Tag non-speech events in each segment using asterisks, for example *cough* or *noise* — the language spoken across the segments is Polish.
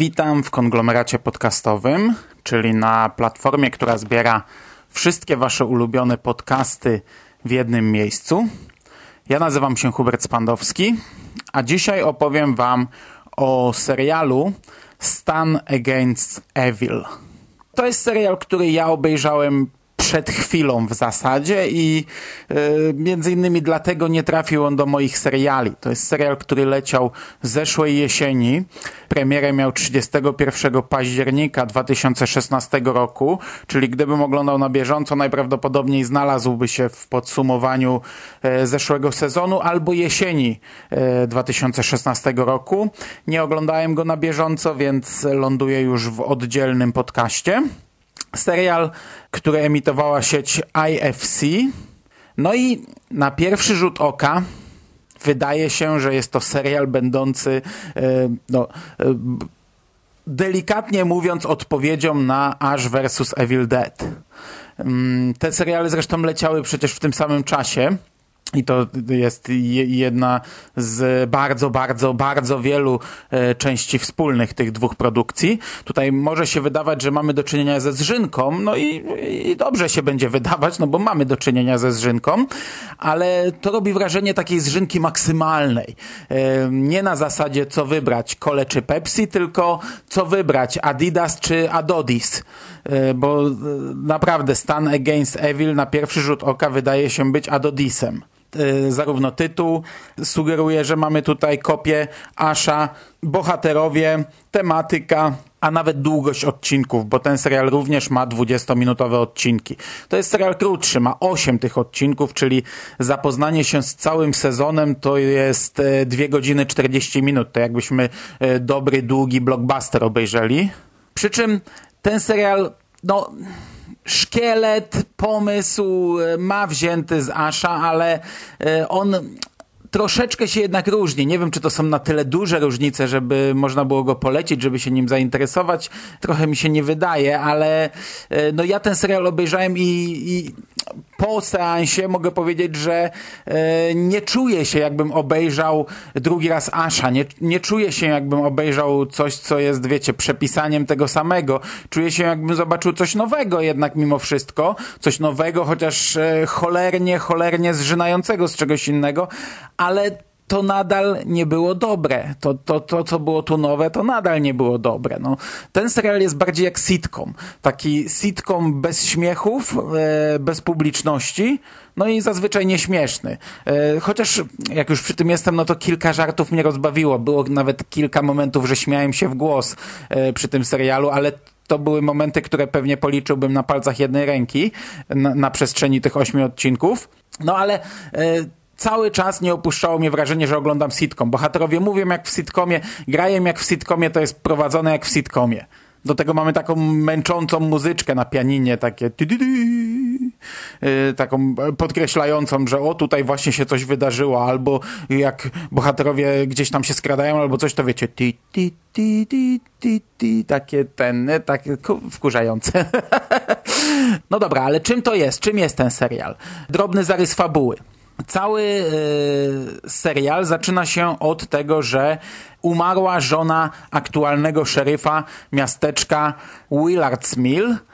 Witam w konglomeracie podcastowym, czyli na platformie, która zbiera wszystkie Wasze ulubione podcasty w jednym miejscu. Ja nazywam się Hubert Spandowski, a dzisiaj opowiem Wam o serialu Stan Against Evil. To jest serial, który ja obejrzałem przed chwilą w zasadzie i y, między innymi dlatego nie trafił on do moich seriali. To jest serial, który leciał zeszłej jesieni. Premierę miał 31 października 2016 roku, czyli gdybym oglądał na bieżąco, najprawdopodobniej znalazłby się w podsumowaniu e, zeszłego sezonu albo jesieni e, 2016 roku. Nie oglądałem go na bieżąco, więc ląduje już w oddzielnym podcaście serial, który emitowała sieć IFC. No i na pierwszy rzut oka wydaje się, że jest to serial będący, e, no, e, delikatnie mówiąc, odpowiedzią na Ash vs. Evil Dead. Mm, te seriale zresztą leciały przecież w tym samym czasie. I to jest jedna z bardzo, bardzo, bardzo wielu e, części wspólnych tych dwóch produkcji. Tutaj może się wydawać, że mamy do czynienia ze zrzynką, no i, i dobrze się będzie wydawać, no bo mamy do czynienia ze zrzynką, ale to robi wrażenie takiej zrzynki maksymalnej. E, nie na zasadzie co wybrać, kole czy Pepsi, tylko co wybrać, Adidas czy Adodis. E, bo naprawdę Stan Against Evil na pierwszy rzut oka wydaje się być Adodisem zarówno tytuł sugeruje, że mamy tutaj kopię Asha, bohaterowie, tematyka, a nawet długość odcinków, bo ten serial również ma 20-minutowe odcinki. To jest serial krótszy, ma 8 tych odcinków, czyli zapoznanie się z całym sezonem to jest 2 godziny 40 minut. To jakbyśmy dobry, długi blockbuster obejrzeli. Przy czym ten serial, no szkielet, pomysł ma wzięty z Asha, ale on troszeczkę się jednak różni. Nie wiem, czy to są na tyle duże różnice, żeby można było go polecić, żeby się nim zainteresować. Trochę mi się nie wydaje, ale no ja ten serial obejrzałem i, i po seansie mogę powiedzieć, że e, nie czuję się jakbym obejrzał drugi raz Asha, nie, nie czuję się jakbym obejrzał coś, co jest, wiecie, przepisaniem tego samego. Czuję się jakbym zobaczył coś nowego jednak mimo wszystko, coś nowego, chociaż e, cholernie, cholernie zżynającego z czegoś innego, ale to nadal nie było dobre. To, to, to, co było tu nowe, to nadal nie było dobre. No, ten serial jest bardziej jak sitcom. Taki sitcom bez śmiechów, e, bez publiczności, no i zazwyczaj nieśmieszny. E, chociaż jak już przy tym jestem, no to kilka żartów mnie rozbawiło. Było nawet kilka momentów, że śmiałem się w głos e, przy tym serialu, ale to były momenty, które pewnie policzyłbym na palcach jednej ręki na, na przestrzeni tych ośmiu odcinków. No ale cały czas nie opuszczało mnie wrażenie, że oglądam sitcom. Bohaterowie mówią jak w sitcomie, grają jak w sitcomie, to jest prowadzone jak w sitcomie. Do tego mamy taką męczącą muzyczkę na pianinie, takie yy, taką podkreślającą, że o tutaj właśnie się coś wydarzyło, albo jak bohaterowie gdzieś tam się skradają, albo coś, to wiecie, takie ten, takie wkurzające. *laughs* no dobra, ale czym to jest? Czym jest ten serial? Drobny zarys fabuły. Cały y, serial zaczyna się od tego, że umarła żona aktualnego szeryfa miasteczka Willards Mill, E,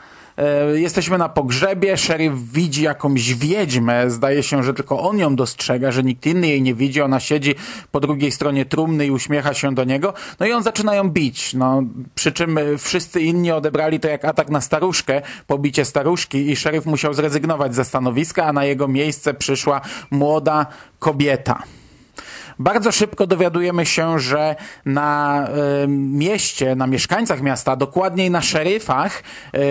jesteśmy na pogrzebie, szeryf widzi jakąś wiedźmę, zdaje się, że tylko on ją dostrzega, że nikt inny jej nie widzi, ona siedzi po drugiej stronie trumny i uśmiecha się do niego, no i on zaczyna ją bić, no, przy czym wszyscy inni odebrali to jak atak na staruszkę, pobicie staruszki i szeryf musiał zrezygnować ze stanowiska, a na jego miejsce przyszła młoda kobieta. Bardzo szybko dowiadujemy się, że na y, mieście, na mieszkańcach miasta, dokładniej na szeryfach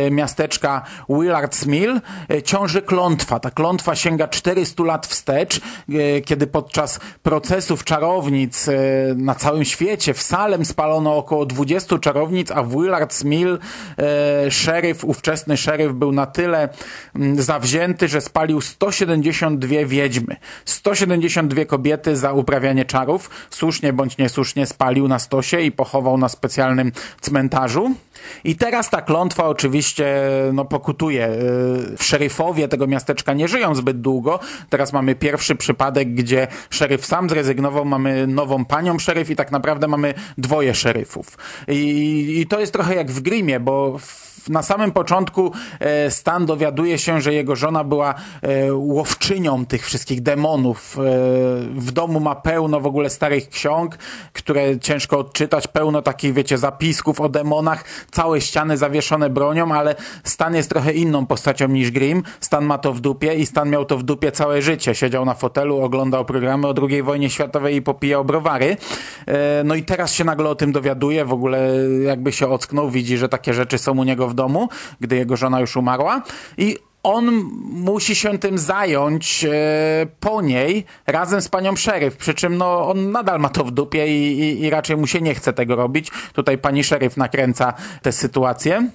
y, miasteczka Willards Mill y, ciąży klątwa. Ta klątwa sięga 400 lat wstecz, kiedy podczas procesów czarownic na całym świecie w Salem spalono około 20 czarownic, a w Willards Mill szeryf, ówczesny szeryf był na tyle zawzięty, że spalił 172 wiedźmy. 172 kobiety za uprawianie czarów, słusznie bądź niesłusznie spalił na stosie i pochował na specjalnym cmentarzu. I teraz ta klątwa oczywiście no, pokutuje. Y, szeryfowie tego miasteczka nie żyją zbyt długo. Teraz mamy pierwszy przypadek, gdzie szeryf sam zrezygnował, mamy nową panią szeryf i tak naprawdę mamy dwoje szeryfów. I, i to jest trochę jak w Grimie, bo na samym początku e, Stan dowiaduje się, że jego żona była e, łowczynią tych wszystkich demonów. E, w domu ma pełno w ogóle starych ksiąg, które ciężko odczytać, pełno takich, wiecie, zapisków o demonach, całe ściany zawieszone bronią, ale Stan jest trochę inną postacią niż Grimm. Stan ma to w dupie i Stan miał to w dupie całe życie. Siedział na fotelu, oglądał programy o II wojnie światowej i popijał browary. No i teraz się nagle o tym dowiaduje, w ogóle jakby się ocknął, widzi, że takie rzeczy są u niego w domu, gdy jego żona już umarła i on musi się tym zająć e, po niej razem z panią szeryf, przy czym no, on nadal ma to w dupie i, i, i raczej mu się nie chce tego robić. Tutaj pani szeryf nakręca tę sytuację.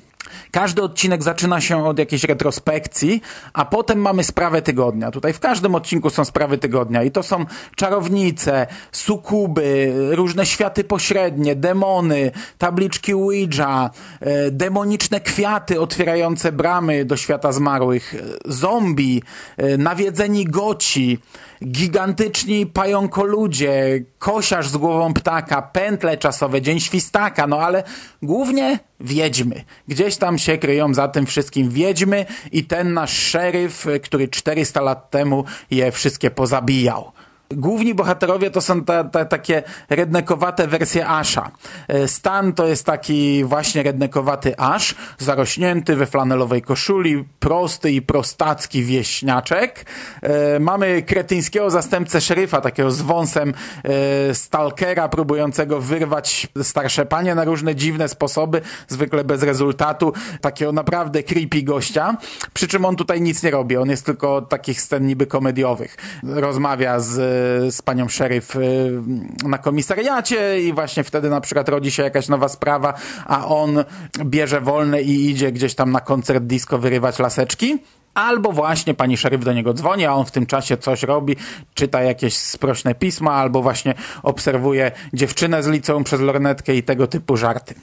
Każdy odcinek zaczyna się od jakiejś retrospekcji, a potem mamy sprawę tygodnia. Tutaj w każdym odcinku są sprawy tygodnia i to są czarownice, sukuby, różne światy pośrednie, demony, tabliczki Ouija, e, demoniczne kwiaty otwierające bramy do świata zmarłych, e, zombie, e, nawiedzeni goci, gigantyczni pająkoludzie, kosiarz z głową ptaka, pętle czasowe, dzień świstaka, no ale głównie wiedźmy. Gdzieś tam się kryją za tym wszystkim wiedźmy i ten nasz szeryf, który 400 lat temu je wszystkie pozabijał. Główni bohaterowie to są ta, ta, takie rednekowate wersje Asha. E, Stan to jest taki właśnie rednekowaty Ash, zarośnięty we flanelowej koszuli, prosty i prostacki wieśniaczek. E, mamy kretyńskiego zastępcę szeryfa, takiego z wąsem e, stalkera, próbującego wyrwać starsze panie na różne dziwne sposoby, zwykle bez rezultatu. Takiego naprawdę creepy gościa. Przy czym on tutaj nic nie robi, on jest tylko takich scen niby komediowych. Rozmawia z z panią szeryf y, na komisariacie i właśnie wtedy na przykład rodzi się jakaś nowa sprawa, a on bierze wolne i idzie gdzieś tam na koncert disco wyrywać laseczki. Albo właśnie pani szeryf do niego dzwoni, a on w tym czasie coś robi, czyta jakieś sprośne pisma, albo właśnie obserwuje dziewczynę z liceum przez lornetkę i tego typu żarty.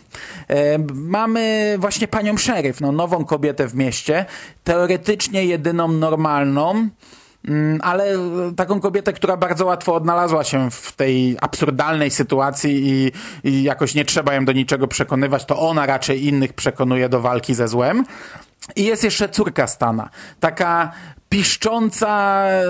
E, mamy właśnie panią szeryf, no, nową kobietę w mieście, teoretycznie jedyną normalną, ale taką kobietę, która bardzo łatwo odnalazła się w tej absurdalnej sytuacji i, i jakoś nie trzeba ją do niczego przekonywać, to ona raczej innych przekonuje do walki ze złem. I jest jeszcze córka Stana. Taka piszcząca, e,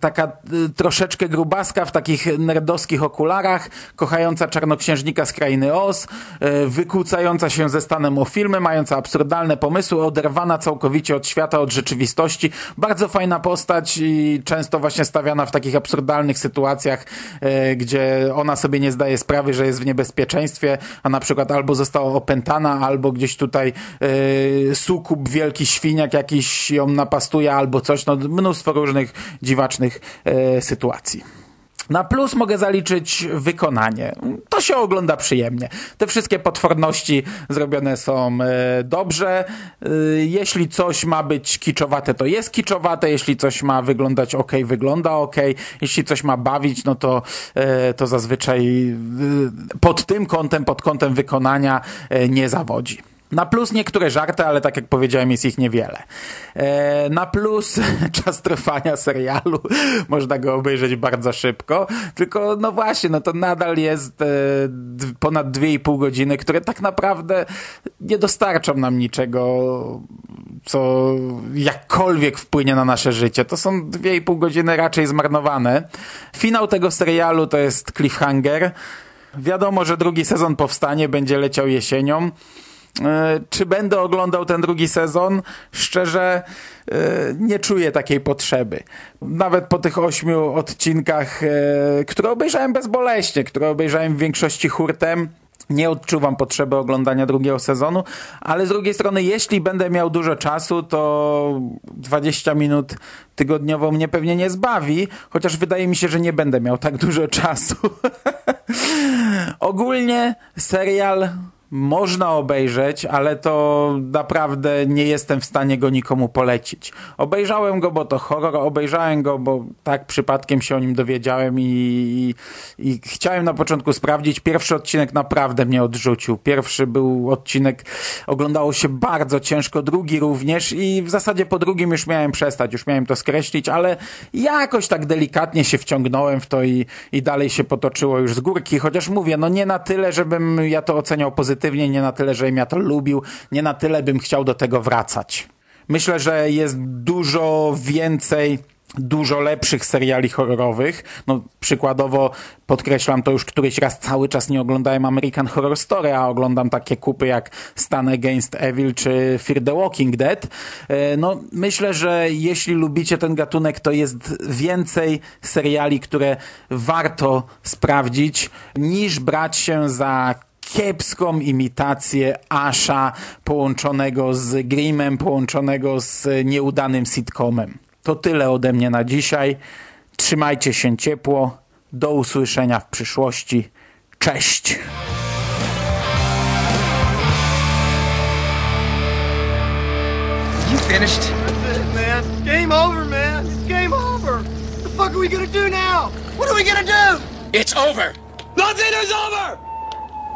taka e, troszeczkę grubaska w takich nerdowskich okularach, kochająca czarnoksiężnika z krainy Oz, e, wykłócająca się ze stanem o filmy, mająca absurdalne pomysły, oderwana całkowicie od świata, od rzeczywistości. Bardzo fajna postać i często właśnie stawiana w takich absurdalnych sytuacjach, gdzie ona sobie nie zdaje sprawy, że jest w niebezpieczeństwie, a na przykład albo została opętana, albo gdzieś tutaj sukub, wielki świniak jakiś ją napastuje, albo coś no, mnóstwo różnych dziwacznych e, sytuacji. Na plus mogę zaliczyć wykonanie. To się ogląda przyjemnie. Te wszystkie potworności zrobione są e, dobrze. E, jeśli coś ma być kiczowate, to jest kiczowate. Jeśli coś ma wyglądać ok, wygląda ok. Jeśli coś ma bawić, no to, e, to zazwyczaj pod tym kątem, pod kątem wykonania nie zawodzi. Na plus niektóre żarty, ale tak jak powiedziałem, jest ich niewiele. E, na plus *laughs* czas trwania serialu, *laughs* można go obejrzeć bardzo szybko, tylko no właśnie, no to nadal jest e, ponad 2,5 godziny, które tak naprawdę nie dostarczą nam niczego, co jakkolwiek wpłynie na nasze życie. To są 2,5 godziny raczej zmarnowane. Finał tego serialu to jest cliffhanger. Wiadomo, że drugi sezon powstanie, będzie leciał jesienią. E, Czy będę oglądał ten drugi sezon? Szczerze, e, nie czuję takiej potrzeby. Nawet po tych ośmiu odcinkach, e, które obejrzałem bezboleśnie, które obejrzałem w większości hurtem, nie odczuwam potrzeby oglądania drugiego sezonu, ale z drugiej strony, jeśli będę miał dużo czasu, to 20 minut tygodniowo mnie pewnie nie zbawi, chociaż wydaje mi się, że nie będę miał tak dużo czasu. *laughs* Ogólnie serial można obejrzeć, ale to naprawdę nie jestem w stanie go nikomu polecić. Obejrzałem go, bo to horror, obejrzałem go, bo tak przypadkiem się o nim dowiedziałem i, i, i chciałem na początku sprawdzić. Pierwszy odcinek naprawdę mnie odrzucił. Pierwszy był odcinek, oglądało się bardzo ciężko, drugi również i w zasadzie po drugim już miałem przestać, już miałem to skreślić, ale jakoś tak delikatnie się wciągnąłem w to i, i dalej się potoczyło już z górki, chociaż mówię, no nie na tyle, żebym ja to oceniał pozytywnie, nie na tyle, żebym ja to lubił, nie na tyle bym chciał do tego wracać. Myślę, że jest dużo więcej dużo lepszych seriali horrorowych. No, przykładowo podkreślam to już któryś raz, cały czas nie oglądałem American Horror Story, a oglądam takie kupy jak Stan Against Evil czy Fear the Walking Dead. E, No, myślę, że jeśli lubicie ten gatunek, to jest więcej seriali, które warto sprawdzić, niż brać się za kiepską imitację Asha połączonego z Grimmem, połączonego z nieudanym sitcomem. To tyle ode mnie na dzisiaj. Trzymajcie się ciepło. Do usłyszenia w przyszłości. Cześć! You finished? That's it, man. Game over, man. It's game over. What the fuck are we gonna do now? What are we gonna do? It's over. Nothing is over!